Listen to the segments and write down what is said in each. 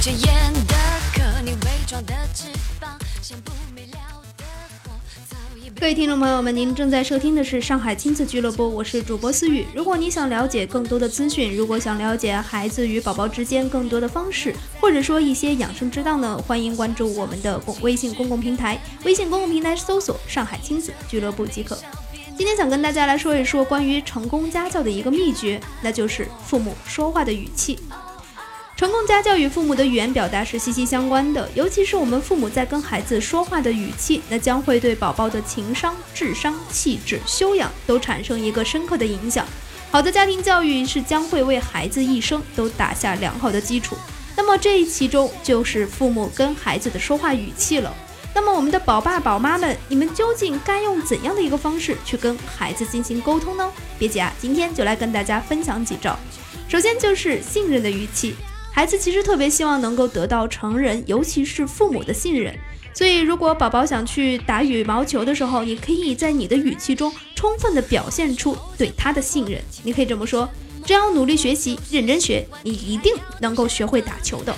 戒严的歌，你伪装的翅膀，像不灭了的火，早已被各位听众朋友们，您正在收听的是上海亲子俱乐部，我是主播思雨。如果你想了解更多的资讯，如果想了解孩子与宝宝之间更多的方式，或者说一些养生之道呢，欢迎关注我们的公微信公共平台，微信公共平台搜索“上海亲子俱乐部”即可。今天想跟大家来说一说关于成功家教的一个秘诀，那就是父母说话的语气。成功家教与父母的语言表达是息息相关的，尤其是我们父母在跟孩子说话的语气，那将会对宝宝的情商、智商、气质、修养都产生一个深刻的影响。好的家庭教育是将会为孩子一生都打下良好的基础。那么这其中就是父母跟孩子的说话语气了。那么我们的宝爸宝妈们，你们究竟该用怎样的一个方式去跟孩子进行沟通呢？别急啊，今天就来跟大家分享几招。首先就是信任的语气。孩子其实特别希望能够得到成人，尤其是父母的信任。所以，如果宝宝想去打羽毛球的时候，你可以在你的语气中充分的表现出对他的信任。你可以这么说：只要努力学习，认真学，你一定能够学会打球的。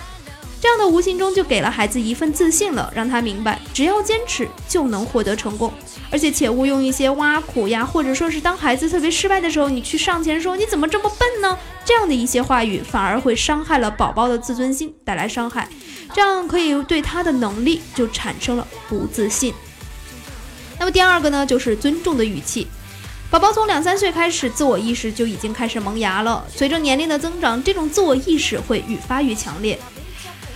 这样的无形中就给了孩子一份自信了，让他明白，只要坚持就能获得成功。而且切勿用一些挖苦呀，或者说是当孩子特别失败的时候，你去上前说你怎么这么笨呢？这样的一些话语反而会伤害了宝宝的自尊心，带来伤害，这样可以对他的能力就产生了不自信。那么第二个呢，就是尊重的语气。宝宝从两三岁开始，自我意识就已经开始萌芽了。随着年龄的增长，这种自我意识会愈发愈强烈。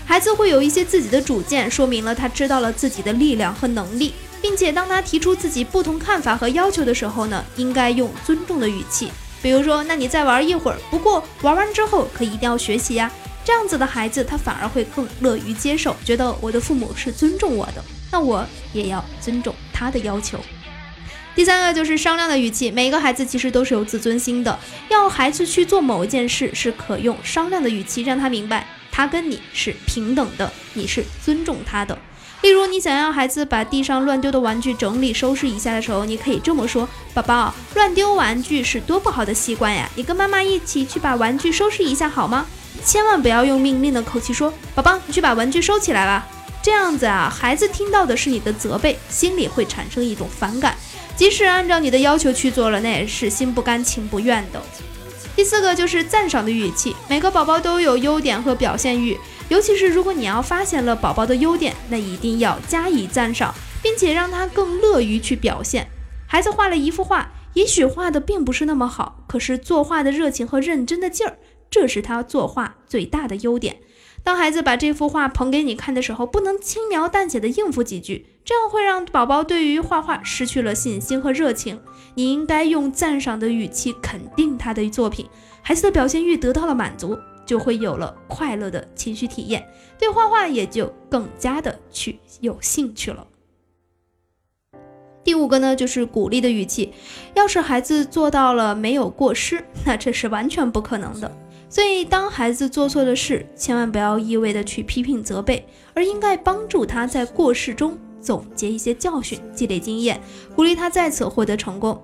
孩子会有一些自己的主见，说明了他知道了自己的力量和能力，并且当他提出自己不同看法和要求的时候呢，应该用尊重的语气，比如说，那你再玩一会儿，不过玩完之后可一定要学习呀。这样子的孩子，他反而会更乐于接受，觉得我的父母是尊重我的，那我也要尊重他的要求。第三个就是商量的语气，每一个孩子其实都是有自尊心的，要孩子去做某一件事，是可用商量的语气让他明白。他跟你是平等的，你是尊重他的。例如，你想要孩子把地上乱丢的玩具整理收拾一下的时候，你可以这么说：“宝宝，乱丢玩具是多不好的习惯呀！你跟妈妈一起去把玩具收拾一下好吗？”千万不要用命令的口气说：“宝宝，你去把玩具收起来吧。”这样子啊，孩子听到的是你的责备，心里会产生一种反感。即使按照你的要求去做了，那也是心不甘情不愿的。第四个就是赞赏的语气，每个宝宝都有优点和表现欲，尤其是如果你要发现了宝宝的优点，那一定要加以赞赏，并且让他更乐于去表现。孩子画了一幅画，也许画的并不是那么好，可是作画的热情和认真的劲儿，这是他作画最大的优点。当孩子把这幅画捧给你看的时候，不能轻描淡写的应付几句，这样会让宝宝对于画画失去了信心和热情。你应该用赞赏的语气肯定他的作品，孩子的表现欲得到了满足，就会有了快乐的情绪体验，对画画也就更加的去有兴趣了。第五个呢，就是鼓励的语气。要是孩子做到了没有过失，那这是完全不可能的。所以，当孩子做错了事，千万不要一味的去批评责备，而应该帮助他在过失中总结一些教训，积累经验，鼓励他再次获得成功。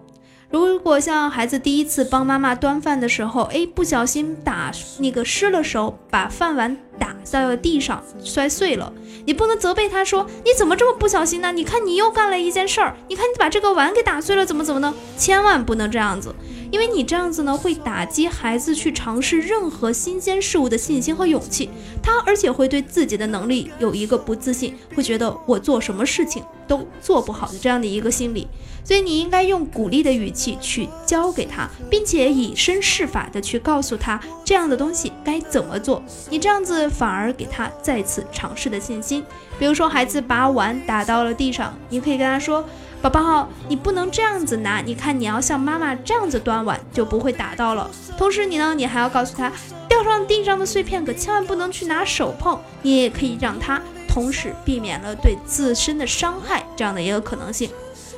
如果像孩子第一次帮妈妈端饭的时候，哎，不小心打那个湿了手，把饭碗打在了地上，摔碎了，你不能责备他说你怎么这么不小心呢？你看你又干了一件事儿，你看你把这个碗给打碎了，怎么怎么呢？千万不能这样子，因为你这样子呢，会打击孩子去尝试任何新鲜事物的信心和勇气，他而且会对自己的能力有一个不自信，会觉得我做什么事情都做不好的这样的一个心理。所以你应该用鼓励的语气去教给他，并且以身试法的去告诉他这样的东西该怎么做。你这样子反而给他再次尝试的信心。比如说，孩子把碗打到了地上，你可以跟他说：“宝宝，你不能这样子拿，你看你要像妈妈这样子端碗，就不会打到了。同时，你呢，你还要告诉他，掉上地上的碎片可千万不能去拿手碰。你也可以让他同时避免了对自身的伤害这样的一个可能性。”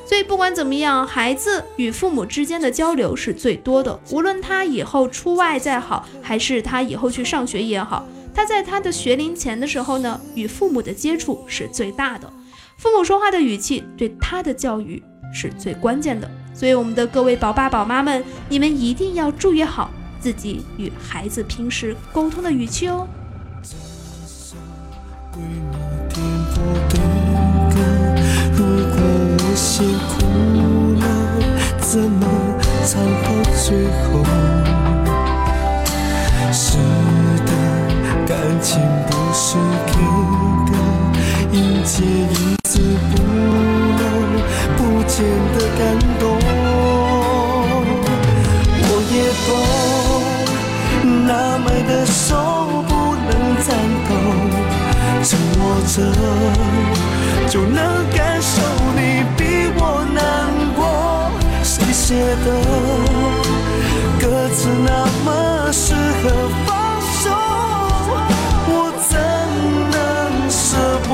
所以不管怎么样，孩子与父母之间的交流是最多的。无论他以后出外再好，还是他以后去上学也好，他在他的学龄前的时候呢，与父母的接触是最大的。父母说话的语气对他的教育是最关键的。所以，我们的各位宝爸宝妈们，你们一定要注意好自己与孩子平时沟通的语气哦。最后？是的，感情不是给的，一切一字不漏，不见的感动。我也懂，那么的手不能颤抖，沉默着就能感受适合放手我怎能舍不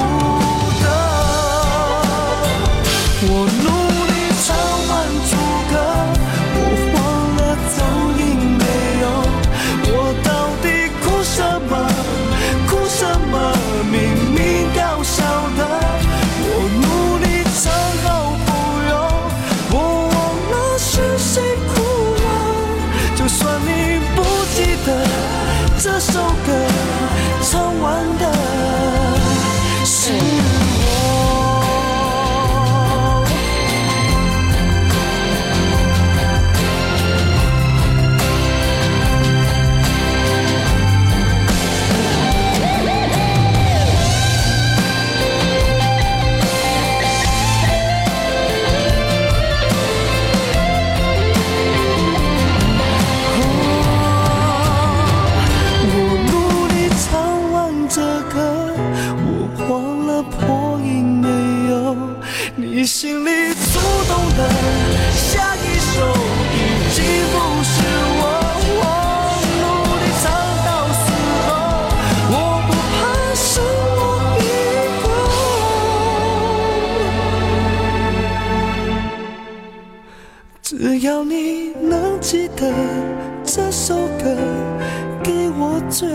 得？你心里触动的下一首已经不是我。我努力唱到死后，我不怕剩我一个。只要你能记得这首歌，给我最